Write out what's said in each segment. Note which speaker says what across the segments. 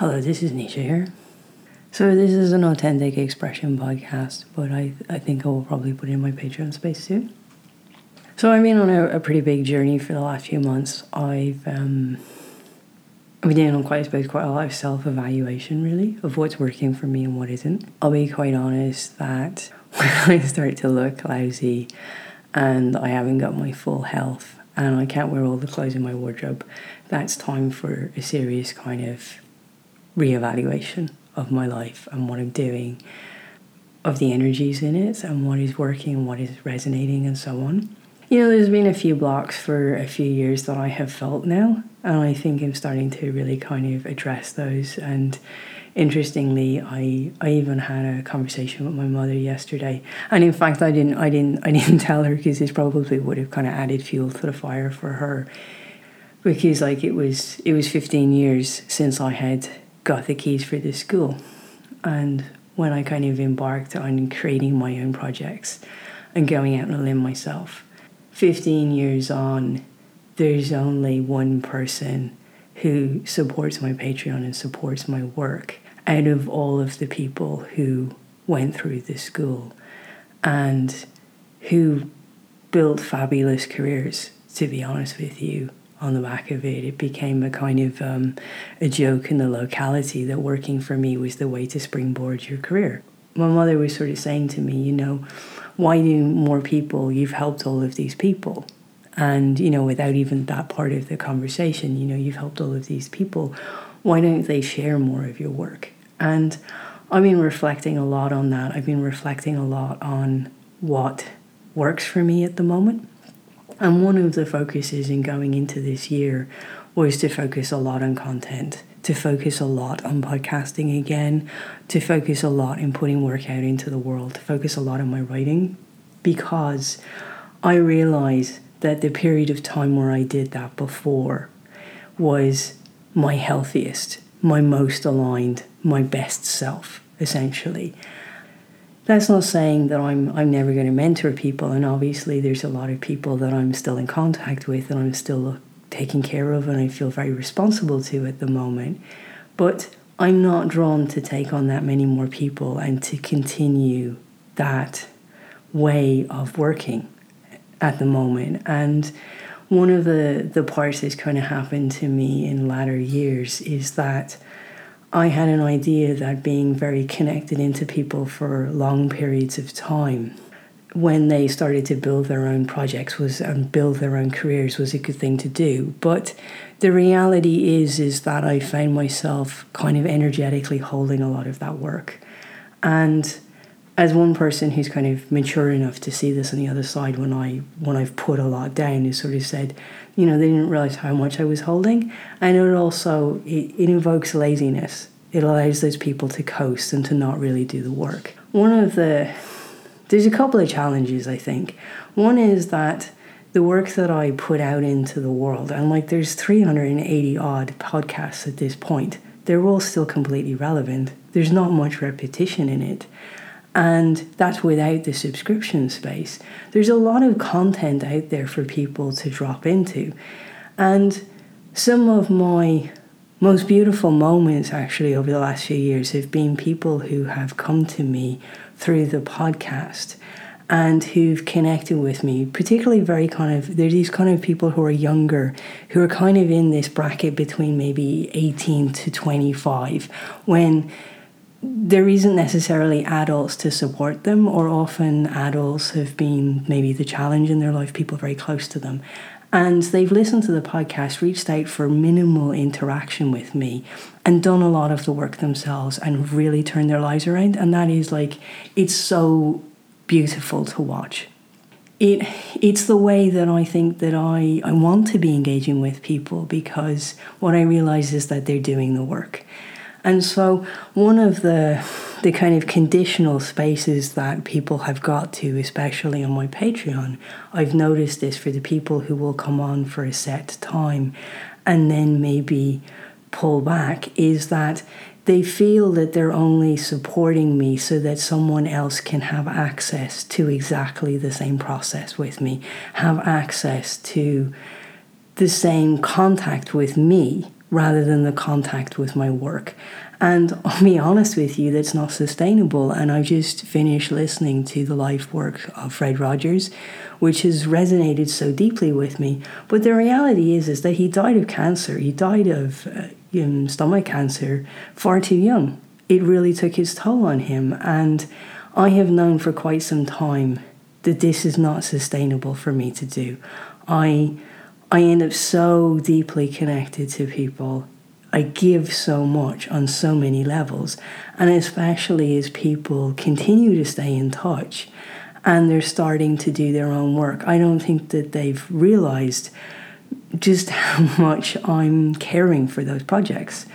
Speaker 1: Hello, this is Naoise here. So this is an authentic expression podcast, but I, I think I will probably put it in my Patreon space too. So I've been on a, a pretty big journey for the last few months. I've um, I've been doing quite, I suppose, quite a lot of self evaluation really of what's working for me and what isn't. I'll be quite honest that when I start to look lousy and I haven't got my full health and I can't wear all the clothes in my wardrobe, that's time for a serious kind of reevaluation of my life and what I'm doing, of the energies in it, and what is working and what is resonating, and so on. You know, there's been a few blocks for a few years that I have felt now, and I think I'm starting to really kind of address those. And interestingly, I I even had a conversation with my mother yesterday, and in fact, I didn't I didn't I didn't tell her because this probably would have kind of added fuel to the fire for her, because like it was it was 15 years since I had got the keys for the school. And when I kind of embarked on creating my own projects and going out on a limb myself, 15 years on, there's only one person who supports my Patreon and supports my work out of all of the people who went through the school and who built fabulous careers, to be honest with you on the back of it. It became a kind of um, a joke in the locality that working for me was the way to springboard your career. My mother was sort of saying to me, you know, why do more people? You've helped all of these people. And, you know, without even that part of the conversation, you know, you've helped all of these people. Why don't they share more of your work? And I've been reflecting a lot on that. I've been reflecting a lot on what works for me at the moment and one of the focuses in going into this year was to focus a lot on content, to focus a lot on podcasting again, to focus a lot in putting work out into the world, to focus a lot on my writing, because I realized that the period of time where I did that before was my healthiest, my most aligned, my best self, essentially that's not saying that I'm I'm never going to mentor people, and obviously there's a lot of people that I'm still in contact with and I'm still taking care of, and I feel very responsible to at the moment. But I'm not drawn to take on that many more people and to continue that way of working at the moment. And one of the the parts that's kind of happened to me in latter years is that I had an idea that being very connected into people for long periods of time when they started to build their own projects was and build their own careers was a good thing to do. But the reality is is that I found myself kind of energetically holding a lot of that work. And as one person who's kind of mature enough to see this on the other side when I when I've put a lot down is sort of said, you know, they didn't realize how much I was holding. And it also it, it invokes laziness. It allows those people to coast and to not really do the work. One of the there's a couple of challenges I think. One is that the work that I put out into the world, and like there's 380 odd podcasts at this point, they're all still completely relevant. There's not much repetition in it and that's without the subscription space. There's a lot of content out there for people to drop into. And some of my most beautiful moments, actually, over the last few years have been people who have come to me through the podcast and who've connected with me, particularly very kind of, there's these kind of people who are younger, who are kind of in this bracket between maybe 18 to 25, when there isn't necessarily adults to support them, or often adults have been maybe the challenge in their life, people very close to them. And they've listened to the podcast, reached out for minimal interaction with me, and done a lot of the work themselves and really turned their lives around. And that is like, it's so beautiful to watch. It, it's the way that I think that I, I want to be engaging with people because what I realize is that they're doing the work and so one of the the kind of conditional spaces that people have got to, especially on my Patreon, I've noticed this for the people who will come on for a set time and then maybe pull back, is that they feel that they're only supporting me so that someone else can have access to exactly the same process with me, have access to the same contact with me rather than the contact with my work. And I'll be honest with you, that's not sustainable. And I just finished listening to the life work of Fred Rogers, which has resonated so deeply with me. But the reality is, is that he died of cancer. He died of uh, um, stomach cancer far too young. It really took its toll on him. And I have known for quite some time that this is not sustainable for me to do. I I end up so deeply connected to people. I give so much on so many levels, and especially as people continue to stay in touch and they're starting to do their own work. I don't think that they've realized just how much I'm caring for those projects.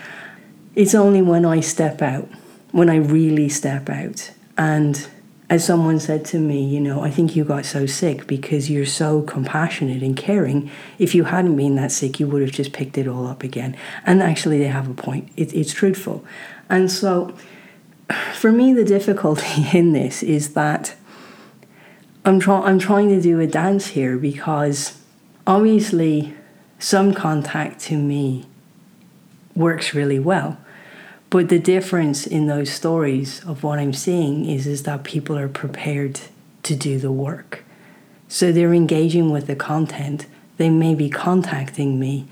Speaker 1: It's only when I step out, when I really step out and as someone said to me, you know, I think you got so sick because you're so compassionate and caring. If you hadn't been that sick, you would have just picked it all up again. And actually, they have a point. It, it's truthful. And so, for me, the difficulty in this is that I'm, try- I'm trying to do a dance here because obviously, some contact to me works really well. But the difference in those stories of what I'm seeing is, is that people are prepared to do the work. So they're engaging with the content. They may be contacting me,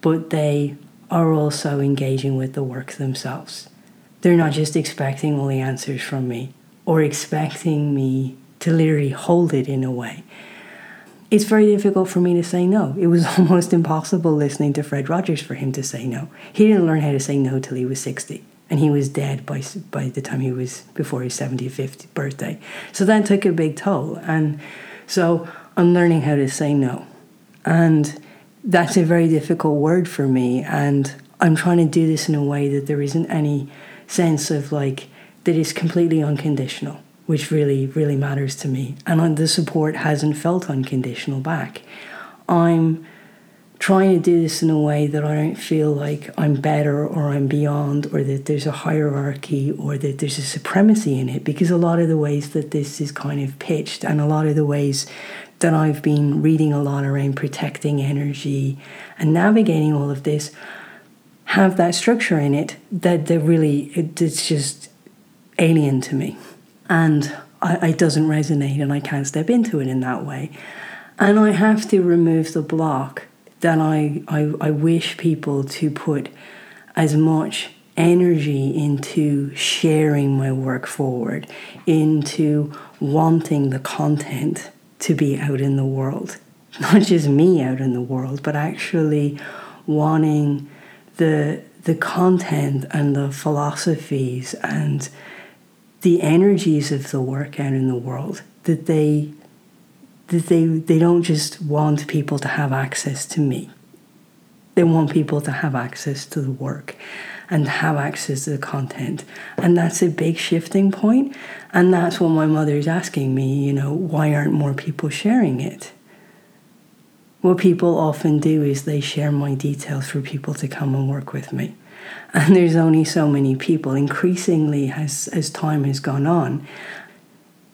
Speaker 1: but they are also engaging with the work themselves. They're not just expecting all the answers from me or expecting me to literally hold it in a way. It's very difficult for me to say no. It was almost impossible listening to Fred Rogers for him to say no. He didn't learn how to say no till he was 60 and he was dead by by the time he was before his 75th birthday. So that took a big toll, and so I'm learning how to say no, and that's a very difficult word for me, and I'm trying to do this in a way that there isn't any sense of like that is completely unconditional, which really really matters to me, and the support hasn't felt unconditional back. I'm trying to do this in a way that I don't feel like I'm better or I'm beyond or that there's a hierarchy or that there's a supremacy in it because a lot of the ways that this is kind of pitched and a lot of the ways that I've been reading a lot around protecting energy and navigating all of this have that structure in it that that really it's just alien to me and I, it doesn't resonate and I can't step into it in that way and I have to remove the block that I, I, I wish people to put as much energy into sharing my work forward, into wanting the content to be out in the world. Not just me out in the world, but actually wanting the the content and the philosophies and the energies of the work out in the world that they that they, they don't just want people to have access to me. They want people to have access to the work and have access to the content. And that's a big shifting point. And that's what my mother is asking me, you know, why aren't more people sharing it? What people often do is they share my details for people to come and work with me. And there's only so many people. Increasingly, as, as time has gone on,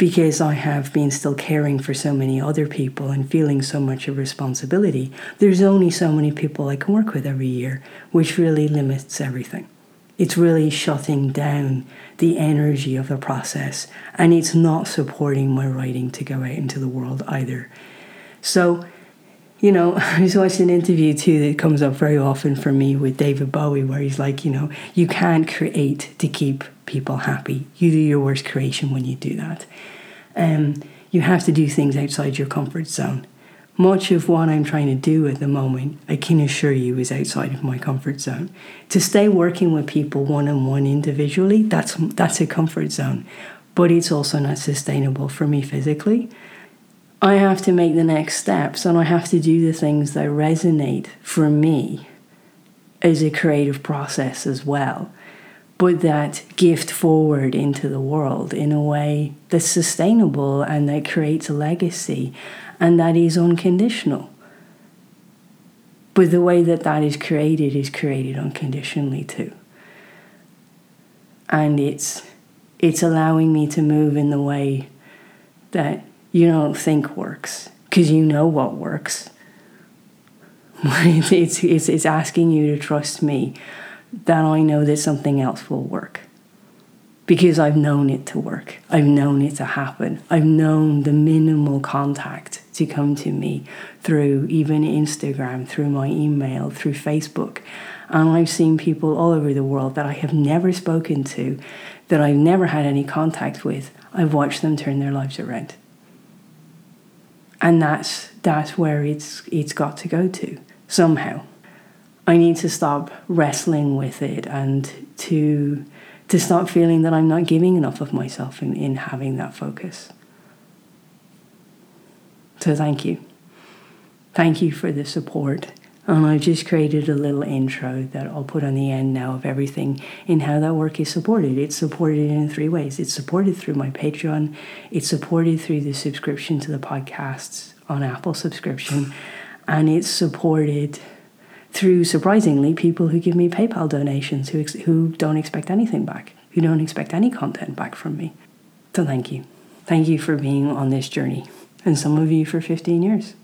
Speaker 1: because I have been still caring for so many other people and feeling so much of responsibility, there's only so many people I can work with every year, which really limits everything. It's really shutting down the energy of the process, and it's not supporting my writing to go out into the world either. So, you know, I was watching an interview too that comes up very often for me with David Bowie, where he's like, you know, you can't create to keep people happy. You do your worst creation when you do that. Um, you have to do things outside your comfort zone. Much of what I'm trying to do at the moment, I can assure you, is outside of my comfort zone. To stay working with people one on one individually, that's that's a comfort zone, but it's also not sustainable for me physically. I have to make the next steps and I have to do the things that resonate for me as a creative process as well put that gift forward into the world in a way that's sustainable and that creates a legacy and that is unconditional. But the way that that is created is created unconditionally too. And it's it's allowing me to move in the way that you don't think works because you know what works. it's, it's, it's, asking you to trust me that I know that something else will work. Because I've known it to work. I've known it to happen. I've known the minimal contact to come to me through even Instagram, through my email, through Facebook. And I've seen people all over the world that I have never spoken to, that I've never had any contact with. I've watched them turn their lives around. And that's that's where it's it's got to go to somehow. I need to stop wrestling with it and to to stop feeling that I'm not giving enough of myself in, in having that focus. So thank you. Thank you for the support. And I've just created a little intro that I'll put on the end now of everything in how that work is supported. It's supported in three ways. It's supported through my Patreon, it's supported through the subscription to the podcasts on Apple subscription, and it's supported through surprisingly people who give me PayPal donations who, ex- who don't expect anything back, who don't expect any content back from me. So thank you. Thank you for being on this journey, and some of you for 15 years.